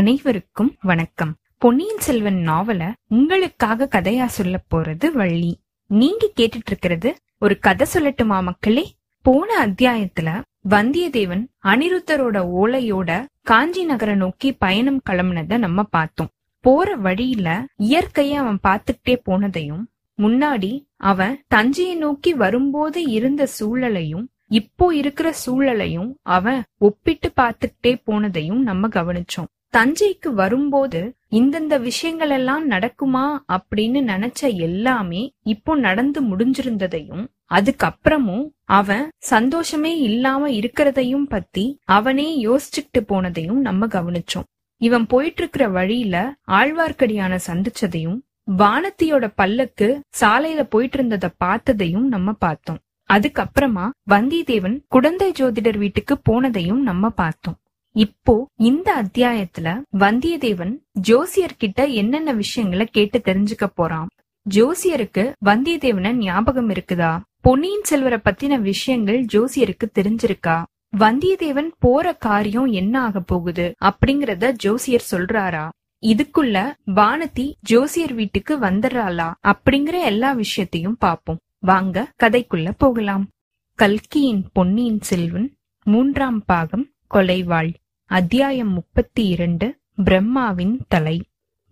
அனைவருக்கும் வணக்கம். பொன்னியின் செல்வன் நாவல உங்களுக்காக கதையா சொல்ல போறது வள்ளி. நீங்க கேட்டுட்டு இருக்கிறது ஒரு கதை சொல்லட்டுமா மக்களே? போன அத்தியாயத்துல வந்தியத்தேவன் அனிருத்தரோட ஓலையோட காஞ்சி நகர நோக்கி பயணம் கிளம்புனத நம்ம பார்த்தோம். போற வழியில இயற்கைய அவன் பார்த்துக்கிட்டே போனதையும் முன்னாடி அவன் தஞ்சையை நோக்கி வரும்போது இருந்த சூழலையும் இப்போ இருக்கிற சூழலையும் அவன் ஒப்பிட்டு பார்த்துக்கிட்டே போனதையும் நம்ம கவனிச்சோம். தஞ்சைக்கு வரும்போது இந்தந்த விஷயங்கள் எல்லாம் நடக்குமா அப்படின்னு நினைச்ச எல்லாமே இப்போ நடந்து முடிஞ்சிருந்ததையும் அதுக்கப்புறமும் அவன் சந்தோஷமே இல்லாம இருக்கிறதையும் பத்தி அவனே யோசிச்சுக்கிட்டு போனதையும் நம்ம கவனிச்சோம். இவன் போயிட்டு இருக்கிற வழியில ஆழ்வார்க்கடியான சந்திச்சதையும் வானத்தியோட பல்லக்கு சாலையில போயிட்டு இருந்தத பார்த்ததையும் நம்ம பார்த்தோம். அதுக்கப்புறமா வந்தியத்தேவன் குடந்தை ஜோதிடர் வீட்டுக்கு போனதையும் நம்ம பார்த்தோம். இப்போ இந்த அத்தியாயத்துல வந்தியத்தேவன் ஜோசியர் கிட்ட என்னென்ன விஷயங்களை கேட்டு தெரிஞ்சுக்க போறான்? ஜோசியருக்கு வந்தியத்தேவன ஞாபகம் இருக்குதா? பொன்னியின் செல்வரை பத்தின விஷயங்கள் ஜோசியருக்கு தெரிஞ்சிருக்கா? வந்தியத்தேவன் போற காரியம் என்ன ஆக போகுது அப்படிங்கறத ஜோசியர் சொல்றாரா? இதுக்குள்ள வானதி ஜோசியர் வீட்டுக்கு வந்துடுறாளா அப்படிங்கிற எல்லா விஷயத்தையும் பாப்போம். வாங்க கதைக்குள்ள போகலாம். கல்கியின் பொன்னியின் செல்வன் மூன்றாம் பாகம் கொலைவாள். அத்தியாயம் முப்பத்தி இரண்டு பிரம்மாவின் தலை.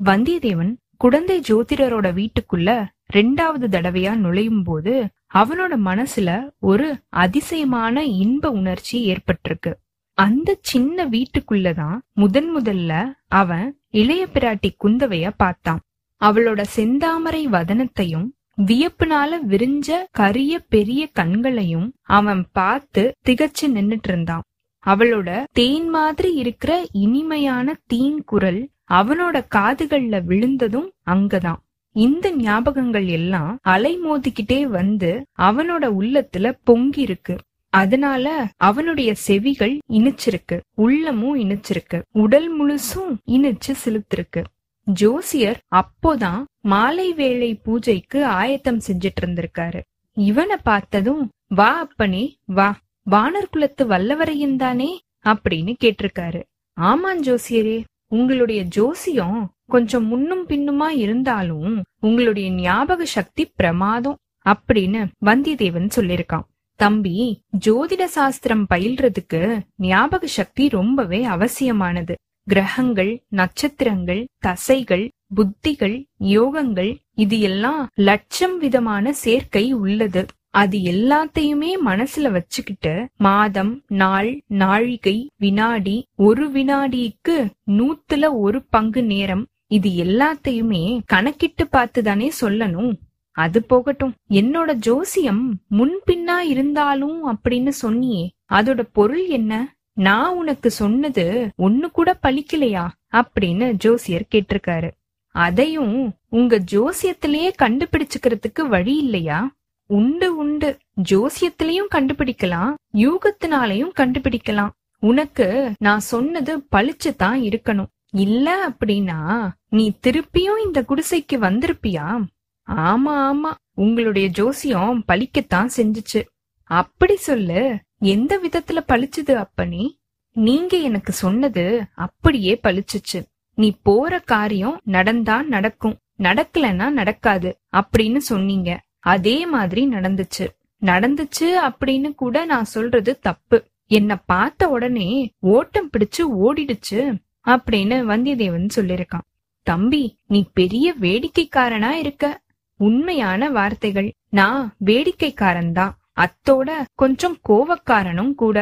வந்தியத்தேவன் குடந்தை ஜோதிடரோட வீட்டுக்குள்ள ரெண்டாவது தடவையா நுழையும் போது அவனோட மனசுல ஒரு அதிசயமான இன்ப உணர்ச்சி ஏற்பட்டிருக்கு. அந்த சின்ன வீட்டுக்குள்ளதான் முதன் முதல்ல அவன் இளைய பிராட்டி குந்தவைய பார்த்தான். அவளோட செந்தாமரை வதனத்தையும் வியப்புனால விரிஞ்ச கரிய பெரிய கண்களையும் அவன் பார்த்து திகச்சு நின்னுட்டு இருந்தான். அவளோட தேன் மாதிரி இருக்கிற இனிமையான தீன் குரல் அவனோட காதுகள்ல விழுந்ததும் அங்கதான். இந்த ஞாபகங்கள் எல்லாம் அலை மோதிக்கிட்டே வந்து அவனோட உள்ளத்துல பொங்கி இருக்கு அதனால அவனுடைய செவிகள் இனிச்சிருக்கு உள்ளமும் இனிச்சிருக்கு உடல் முழுசும் இனிச்சு சிலுத்திருக்கு. ஜோசியர் அப்போதான் மாலை வேளை பூஜைக்கு ஆயத்தம் செஞ்சிட்டு இருந்திருக்காரு. இவனை பார்த்ததும் வா அப்பனே வா. வானர் குலத்து வல்லவரையும் தானே அப்படின்னு கேட்டிருக்காரு. ஆமான் ஜோசியரே உங்களுடைய ஜோசியம் கொஞ்சம் முன்னும் பின்னுமா இருந்தாலும் உங்களுடைய ஞாபக சக்தி பிரமாதம் அப்படின்னு வந்தியத்தேவன் சொல்லிருக்கான் தம்பி ஜோதிட சாஸ்திரம் பயில்றதுக்கு ஞாபக சக்தி ரொம்பவே அவசியமானது. கிரகங்கள் நட்சத்திரங்கள் தசைகள் புத்திகள் யோகங்கள் இது எல்லாம் லட்சம் விதமான சேர்க்கை உள்ளது. அது எல்லாத்தையுமே மனசுல வச்சுக்கிட்டு மாதம் நாள் நாழிகை வினாடி ஒரு வினாடிக்கு நூத்துல ஒரு பங்கு நேரம் இது எல்லாத்தையுமே கணக்கிட்டு பார்த்துதானே சொல்லணும். அது போகட்டும். என்னோட ஜோசியம் முன்பின்னா இருந்தாலும் அப்படின்னு சொன்னியே அதோட பொருள் என்ன? நான் உனக்கு சொன்னது ஒண்ணு கூட பழிக்கலையா? அப்படின்னு ஜோசியர் கேட்டிருக்காரு. அதையும் உங்க ஜோசியத்திலேயே கண்டுபிடிச்சுக்கிறதுக்கு வழி இல்லையா? உண்டு உண்டு. ஜோசியத்திலையும் கண்டுபிடிக்கலாம் யூகத்தினாலையும் கண்டுபிடிக்கலாம். உனக்கு நான் சொன்னது பளிச்சு தான் இருக்கணும். இல்ல அப்படின்னா நீ திருப்பியும் இந்த குடிசைக்கு வந்திருப்பியா? ஆமா ஆமா. உங்களுடைய ஜோசியம் பழிக்கத்தான் செஞ்சுச்சு. அப்படி சொல்லு. எந்த விதத்துல பழிச்சுது அப்பனி? நீங்க எனக்கு சொன்னது அப்படியே பழிச்சுச்சு நீ போற காரியம் நடந்தா நடக்கும். நடக்கலன்னா நடக்காது. அப்படின்னு சொன்னீங்க. அதே மாதிரி நடந்துச்சு. நடந்துச்சு அப்படின்னு கூட நான் சொல்றது தப்பு. என்ன பார்த்த உடனே ஓட்டம் பிடிச்சு ஓடிடுச்சு அப்படின்னு வந்தியத்தேவன் சொல்லிருக்கான் தம்பி நீ பெரிய வேடிக்கைக்காரனா இருக்க. உண்மையான வார்த்தைகள். நான் வேடிக்கைக்காரன் தான். அத்தோட கொஞ்சம் கோவக்காரனும் கூட.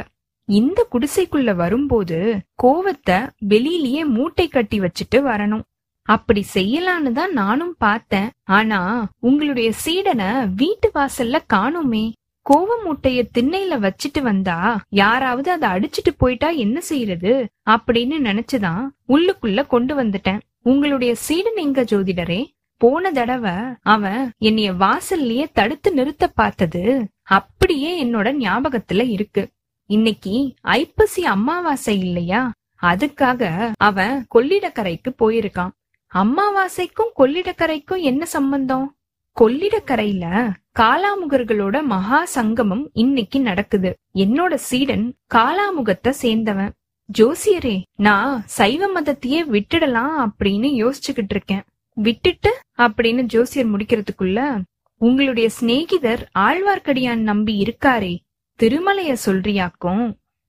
இந்த குடிசைக்குள்ள வரும்போது கோவத்தை வெளியிலேயே மூட்டை கட்டி வச்சுட்டு வரணும். அப்படி செய்யலான்னு தான் நானும் பார்த்தேன். ஆனா உங்களுடைய சீடனை வீட்டு வாசல்ல காணுமே. கோவ மூட்டைய திண்ணையில வச்சிட்டு வந்தா யாராவது அதை அடிச்சிட்டு போயிட்டா என்ன செய்யறது? அப்படின்னு நினைச்சுதான் உள்ளுக்குள்ள கொண்டு வந்துட்டேன். உங்களுடைய சீடன் எங்க ஜோதிடரே? போன தடவை அவன் என்னைய வாசல்லயே தடுத்து நிறுத்த பார்த்தது அப்படியே என்னோட ஞாபகத்துல இருக்கு. இன்னைக்கு ஐப்பசி அமாவாசை இல்லையா? அதுக்காக அவன் கொள்ளிடக்கரைக்கு போயிருக்கான். அமாவாசைக்கும் கொள்ளிடக்கரைக்கும் என்ன சம்பந்தம்? கொள்ளிடக்கரையில காலாமுகர்களோட மகா சங்கமம் இன்னைக்கு நடக்குது. என்னோட சீடன் காலாமுகத்தை சேர்ந்தவன். ஜோசியரே நான் சைவ மதத்தையே விட்டுடலாம் அப்படின்னு யோசிச்சுக்கிட்டு இருக்கேன். விட்டுட்டு அப்படின்னு ஜோசியர் முடிக்கிறதுக்குள்ள உங்களுடைய சிநேகிதர் ஆழ்வார்க்கடியான் நம்பி இருக்காரே திருமலைய சொல்றியாக்கும்?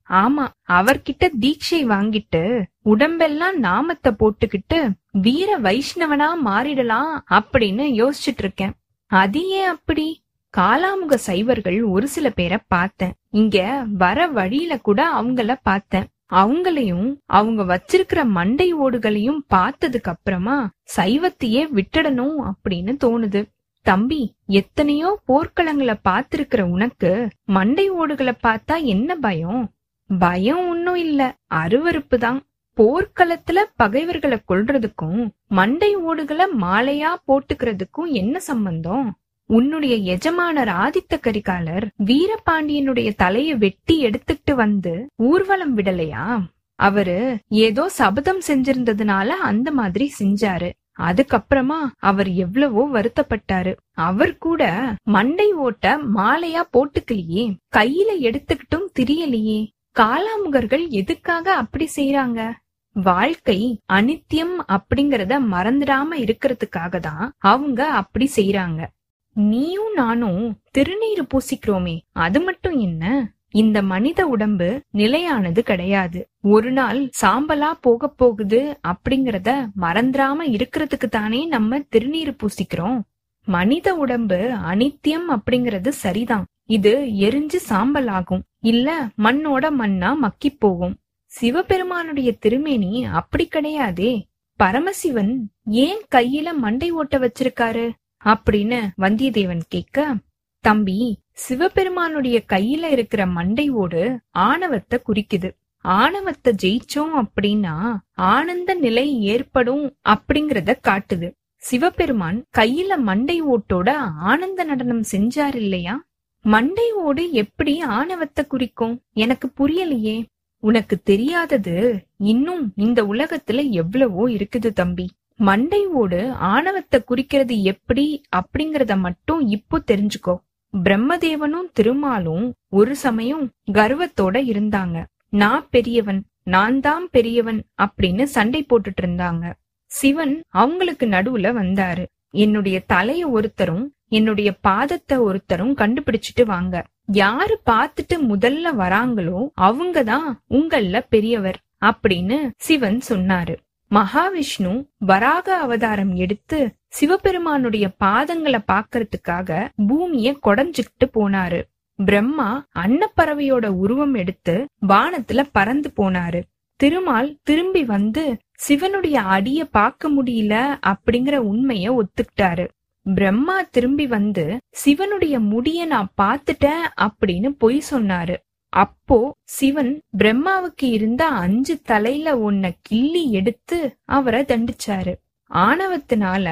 ஆமா அவர்கிட்ட தீட்சை வாங்கிட்டு உடம்பெல்லாம் நாமத்தை போட்டுக்கிட்டு வீர வைஷ்ணவனா மாறிடலாம் அப்படின்னு யோசிச்சுட்டு இருக்கேன் அது ஏன் அப்படி? காலாமுக சைவர்கள் ஒரு சில பேரை பார்த்தேன். இங்க வர வழியில கூட அவங்கள பார்த்தேன். அவங்களையும் அவங்க வச்சிருக்கிற மண்டை ஓடுகளையும் பார்த்ததுக்கு அப்புறமா சைவத்தையே விட்டுடணும் அப்படின்னு தோணுது. தம்பி எத்தனையோ போர்க்களங்களை பார்த்திருக்கிற உனக்கு மண்டை ஓடுகளை பார்த்தா என்ன பயம்? பயம் ஒன்னும் இல்ல. அருவருப்பு தான் போர்க்களத்துல பகைவர்களை கொல்றதுக்கும் மண்டை ஓடுகளை மாலையா போட்டுக்கிறதுக்கும் என்ன சம்பந்தம்? உன்னுடைய எஜமானர் ஆதித்த கரிகாலர் வீரபாண்டியனுடைய தலைய வெட்டி எடுத்துட்டு வந்து ஊர்வலம் விடலையா? அவரு ஏதோ சபதம் செஞ்சிருந்ததுனால அந்த மாதிரி செஞ்சாரு. அதுக்கப்புறமா அவர் எவ்வளவோ வருத்தப்பட்டாரு. அவர் கூட மண்டை ஓட்ட மாலையா போட்டுக்கலையே. கையில எடுத்துக்கிட்டும் திரியலையே. காலாமுகர்கள் எதுக்காக அப்படி செய்யறாங்க வாழ்க்கை அனித்தியம் அப்படிங்கறத மறந்துடாம இருக்கிறதுக்காக தான் அவங்க அப்படி செய்யறாங்க நீயும் நானும் திருநீர் பூசிக்கிறோமே அது மட்டும் என்ன? இந்த மனித உடம்பு நிலையானது கிடையாது. ஒரு நாள் சாம்பலா போக போகுது அப்படிங்கறத மறந்துடாம இருக்கிறதுக்கு தானே நம்ம திருநீர் பூசிக்கிறோம். மனித உடம்பு அனித்தியம் அப்படிங்கறது சரிதான். இது எரிஞ்சு சாம்பல் ஆகும் இல்ல மண்ணோட மண்ணா மக்கி போகும். சிவபெருமானுடைய திருமேனி அப்படி கிடையாதே. பரமசிவன் ஏன் கையில மண்டை ஓட்ட வச்சிருக்காரு? அப்படின்னு வந்தியத்தேவன் கேட்க தம்பி சிவபெருமானுடைய கையில இருக்கிற மண்டை ஓடு ஆணவத்தை குறிக்குது. ஆணவத்தை ஜெயிச்சோம் அப்படின்னா ஆனந்த நிலை ஏற்படும் அப்படிங்கறத காட்டுது. சிவபெருமான் கையில மண்டை ஓட்டோட ஆனந்த நடனம் செஞ்சார் இல்லையா? மண்டை ஓடு எப்படி ஆணவத்தை குறிக்கும்? எனக்கு புரியலையே. உனக்கு தெரியாதது இன்னும் இந்த உலகத்துல எவ்வளவோ இருக்குது தம்பி. மண்டை ஓடு ஆணவத்தை குறிக்கிறது எப்படி அப்படிங்கறத மட்டும் இப்போ தெரிஞ்சுக்கோ. பிரம்மதேவனும் திருமாலும் ஒரு சமயம் கர்வத்தோட இருந்தாங்க. நான் பெரியவன் நான் தான் பெரியவன் அப்படின்னு சண்டை போட்டுட்டு இருந்தாங்க. சிவன் அவங்களுக்கு நடுவுல வந்தாரு. என்னுடைய தலைய ஒருத்தரும் என்னுடைய பாதத்தை ஒருத்தரும் கண்டுபிடிச்சிட்டு வாங்க. யாரு பாத்துட்டு முதல்ல வராங்களோ அவங்கதான் உங்கள்ல பெரியவர் அப்படின்னு சிவன் சொன்னாரு. மகாவிஷ்ணு வராக அவதாரம் எடுத்து சிவபெருமானுடைய பாதங்களை பாக்குறதுக்காக பூமிய கொடைஞ்சுக்கிட்டு போனாரு. பிரம்மா அன்னப்பறவையோட உருவம் எடுத்து வானத்துல பறந்து போனாரு. திருமால் திரும்பி வந்து சிவனுடைய அடிய பார்க்க முடியல அப்படிங்கிற உண்மைய ஒத்துக்கிட்டாரு. பிரம்மா திரும்பி வந்து சிவனுடைய முடிய நான் பார்த்துட்டேன் அப்படின்னு பொய் சொன்னாரு. அப்போ சிவன் பிரம்மாவுக்கு இருந்த அஞ்சு தலையில ஒன்ன கிள்ளி எடுத்து அவரை தண்டிச்சாரு. ஆணவத்தினால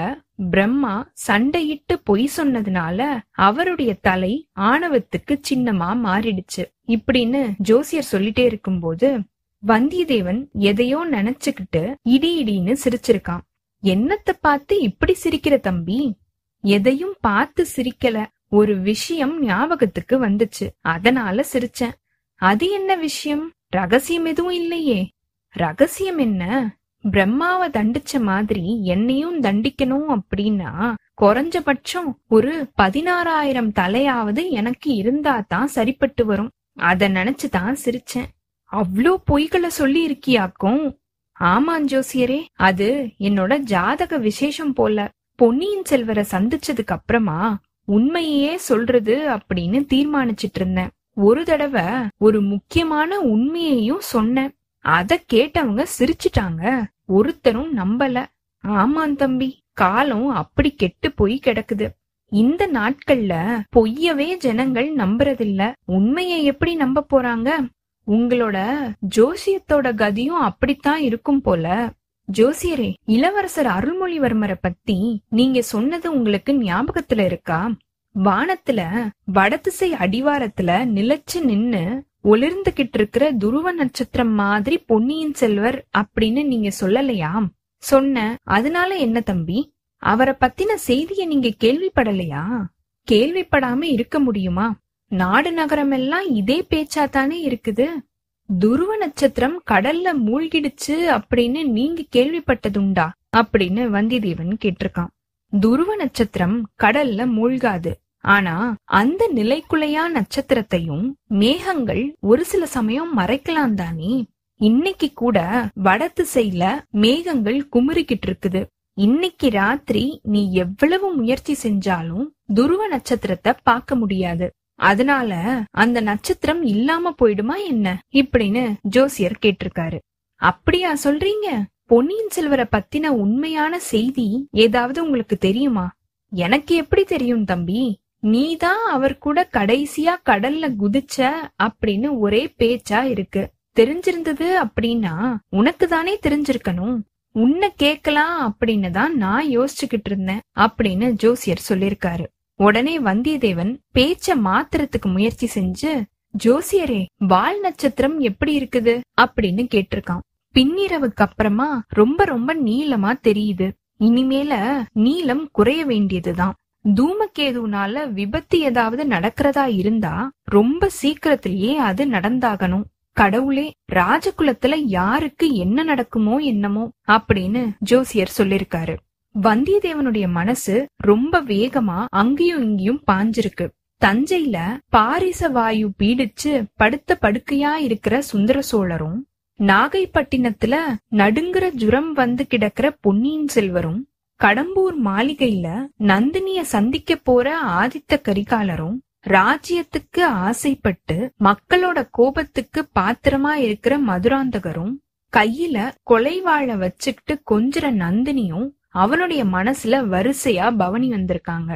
பிரம்மா சண்டையிட்டு பொய் சொன்னதுனால அவருடைய தலை ஆணவத்துக்கு சின்னமா மாறிடுச்சு. இப்படின்னு ஜோசியர் சொல்லிட்டே இருக்கும்போது வந்தியத்தேவன் எதையோ நினைச்சுக்கிட்டு இடி இடின்னு சிரிச்சிருக்கான். என்னத்த பார்த்து இப்படி சிரிக்கிற தம்பி? எதையும் பார்த்து சிரிக்கல. ஒரு விஷயம் ஞாபகத்துக்கு வந்துச்சு. அதனால சிரிச்சேன். அது என்ன விஷயம்? ரகசியம் எதுவும் இல்லையே. ரகசியம் என்ன? பிரம்மாவை தண்டிச்ச மாதிரி என்னையும் தண்டிக்கணும் அப்படின்னா குறைஞ்சபட்சம் ஒரு பதினாறாயிரம் தலையாவது எனக்கு இருந்தா தான் சரிப்பட்டு வரும். அத நினைச்சுதான் சிரிச்சேன். அவ்ளோ பொய்களை சொல்லி இருக்கியாக்கும் ஆமாம் ஜோசியரே அது என்னோட ஜாதக விசேஷம் போல. பொன்னியின் செல்வரை சந்திச்சதுக்கு அப்புறமா உண்மையே சொல்றது அப்படின்னு தீர்மானிச்சிட்டு இருந்தேன். ஒரு தடவை ஒரு முக்கியமான உண்மையையும் சொன்னேன். அத கேட்டவங்க சிரிச்சிட்டாங்க. ஒருத்தரும் நம்பல. ஆமாம் தம்பி காலம் அப்படி கெட்டு போய் கிடக்குது. இந்த நாட்கள்ல பொய்யவே ஜனங்கள் நம்புறதில்ல. உண்மையை எப்படி நம்ப போறாங்க? உங்களோட ஜோசியத்தோட கதியும் அப்படித்தான் இருக்கும் போல. ஜோசியரே இளவரசர் அருள்மொழிவர்மரை பத்தி நீங்க சொன்னது உங்களுக்கு ஞாபகத்துல இருக்கா? வானத்துல வடதிசை அடிவாரத்துல நிலைச்சு நின்னு ஒளிர்ந்துகிட்டு இருக்கிற துருவ நட்சத்திரம் மாதிரி பொன்னியின் செல்வர் அப்படின்னு நீங்க சொல்லலையா? சொன்ன அதனால என்ன தம்பி? அவரை பத்தின செய்திய நீங்க கேள்விப்படலையா? கேள்விப்படாம இருக்க முடியுமா? நாடு நகரம் எல்லாம் இதே பேச்சா தானே இருக்குது? துருவ நட்சத்திரம் கடல்ல மூழ்கிடுச்சு அப்படின்னு நீங்க கேள்விப்பட்டதுண்டா? அப்படின்னு வந்திதேவன் கேட்டிருக்கான். துருவ நட்சத்திரம் கடல்ல மூழ்காது. ஆனா அந்த நிலைக்குலையா நட்சத்திரத்தையும் மேகங்கள் ஒரு சில சமயம் மறைக்கலாம் தானே? இன்னைக்கு கூட வட திசையில மேகங்கள் குமுறிக்கிட்டு இருக்குது இன்னைக்கு ராத்திரி நீ எவ்வளவு முயற்சி செஞ்சாலும் துருவ நட்சத்திரத்தை பார்க்க முடியாது. அதனால அந்த நட்சத்திரம் இல்லாம போயிடுமா என்ன? இப்படின்னு ஜோசியர் கேட்டிருக்காரு. அப்படியா சொல்றீங்க? பொன்னியின் செல்வரை பத்தின உண்மையான செய்தி ஏதாவது உங்களுக்கு தெரியுமா? எனக்கு எப்படி தெரியும் தம்பி? நீதான் அவர் கூட கடைசியா கடல்ல குதிச்ச அப்படின்னு ஒரே பேச்சா இருக்கு. தெரிஞ்சிருந்தது அப்படின்னா உனக்கு தானே தெரிஞ்சிருக்கணும். உன்னை கேக்கலாம் அப்படின்னு தான் நான் யோசிச்சுக்கிட்டு இருந்தேன் அப்படின்னு ஜோசியர் சொல்லிருக்காரு உடனே வந்தியத்தேவன் பேச்ச மாத்துறதுக்கு முயற்சி செஞ்சு ஜோசியரே வால் நட்சத்திரம் எப்படி இருக்குது? அப்படின்னு கேட்டிருக்கான். பின்னிரவுக்கு அப்புறமா ரொம்ப ரொம்ப நீளமா தெரியுது. இனிமேல நீளம் குறைய வேண்டியதுதான். தூமகேதுனால விபத்து ஏதாவது நடக்கிறதா இருந்தா ரொம்ப சீக்கிரத்திலேயே அது நடந்தாகணும். கடவுளே ராஜகுலத்துல யாருக்கு என்ன நடக்குமோ என்னமோ அப்படின்னு ஜோசியர் சொல்லிருக்காரு. வந்தியத்தேவனுடைய மனசு ரொம்ப வேகமா அங்கேயும் இங்கேயும் பாஞ்சிருக்கு. தஞ்சையில பாரிச வாயு பீடிச்சு படுத்த படுக்கையா இருக்கிற சுந்தர சோழரும் நாகைப்பட்டினத்துல நடுங்குற ஜுரம் வந்து கிடக்கிற பொன்னியின் செல்வரும் கடம்பூர் மாளிகையில நந்தினிய சந்திக்க போற ஆதித்த கரிகாலரும் ராஜ்யத்துக்கு ஆசைப்பட்டு மக்களோட கோபத்துக்கு பாத்திரமா இருக்கிற மதுராந்தகரும் கையில கொலை வாழ வச்சுக்கிட்டு கொஞ்சிற நந்தினியும் அவனுடைய மனசுல வரிசையா பவனி வந்திருக்காங்க.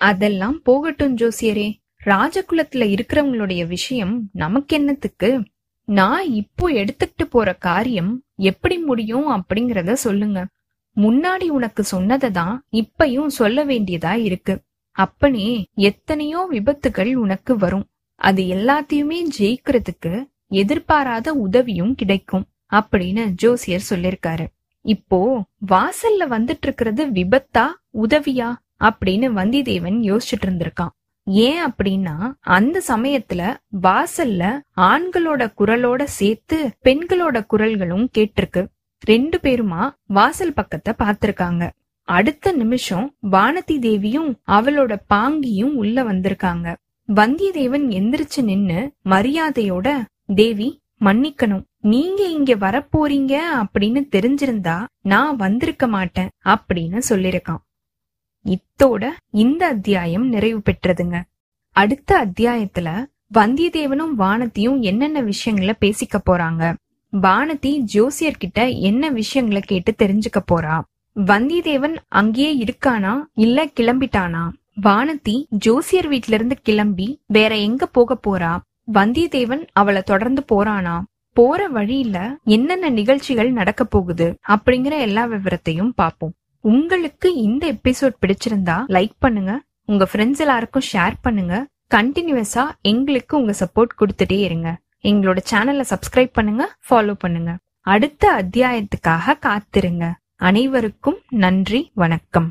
அதெல்லாம் போகட்டும் ஜோசியரே. ராஜகுலத்துல இருக்கிறவங்களுடைய விஷயம் நமக்கு என்னத்துக்கு நான் இப்போ எடுத்துக்கிட்டு போற காரியம் எப்படி முடியும் அப்படிங்கறத சொல்லுங்க. முன்னாடி உனக்கு சொன்னதை தான் இப்பயும் சொல்ல வேண்டியதா இருக்கு. அப்பனே எத்தனையோ விபத்துகள் உனக்கு வரும். அது எல்லாத்தையுமே ஜெயிக்கிறதுக்கு எதிர்பாராத உதவியும் கிடைக்கும் அப்படின்னு ஜோசியர் சொல்லிருக்காரு. இப்போ வாசல்ல வந்துட்டு இருக்கிறது விபத்தா உதவியா அப்படின்னு வந்திதேவன் யோசிச்சுட்டு இருந்திருக்கான். ஏன் அப்படின்னா அந்த சமயத்துல வாசல்ல ஆண்களோட குரலோட சேர்த்து பெண்களோட குரல்களும் கேட்டிருக்கு. ரெண்டு பேருமா வாசல் பக்கத்தை பாத்திருக்காங்க அடுத்த நிமிஷம் வானதி தேவியும் அவளோட பாங்கியும் உள்ள வந்திருக்காங்க. வந்தியத்தேவன் எந்திரிச்சு நின்னு மரியாதையோட தேவி மன்னிக்கணும். நீங்க இங்க வரப்போறீங்க அப்படின்னு தெரிஞ்சிருந்தா நான் வந்திருக்க மாட்டேன் அப்படின்னு சொல்லிருக்கான். இத்தோட இந்த அத்தியாயம் நிறைவு பெற்றதுங்க. அடுத்த அத்தியாயத்துல வந்தியத்தேவனும் வானத்தியும் என்னென்ன விஷயங்களை பேசிக்க போறாங்க? வானதி ஜோசியர் கிட்ட என்ன விஷயங்களை கேட்டு தெரிஞ்சுக்க போறா? வந்தியத்தேவன் அங்கேயே இருக்கானா? இல்ல கிளம்பிட்டானா? வானதி ஜோசியர் வீட்ல இருந்து கிளம்பி வேற எங்க போக போறா? வந்தியத்தேவன் அவளை தொடர்ந்து போறானா? போற வழியில என்னென்ன நிகழ்ச்சிகள் நடக்க போகுது அப்படிங்கிற எல்லா விவரத்தையும் பார்ப்போம். உங்களுக்கு இந்த எபிசோட் பிடிச்சிருந்தா லைக் பண்ணுங்க. உங்க ஃப்ரெண்ட்ஸ் எல்லாருக்கும் ஷேர் பண்ணுங்க. கண்டினியூஸா எங்களுக்கு உங்க சப்போர்ட் கொடுத்துட்டே இருங்க. எங்களோட சேனலை சப்ஸ்கிரைப் பண்ணுங்க ஃபாலோ பண்ணுங்க. அடுத்த அத்தியாயத்துக்காக காத்திருங்க. அனைவருக்கும் நன்றி வணக்கம்.